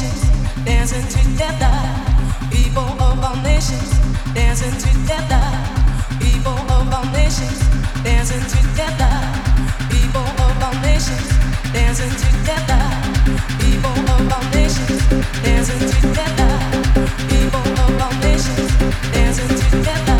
nations dancing together. People of all nations dancing together. People of all nations dancing together. People of all nations dancing together. People of all nations dancing together. People of all nations dancing together.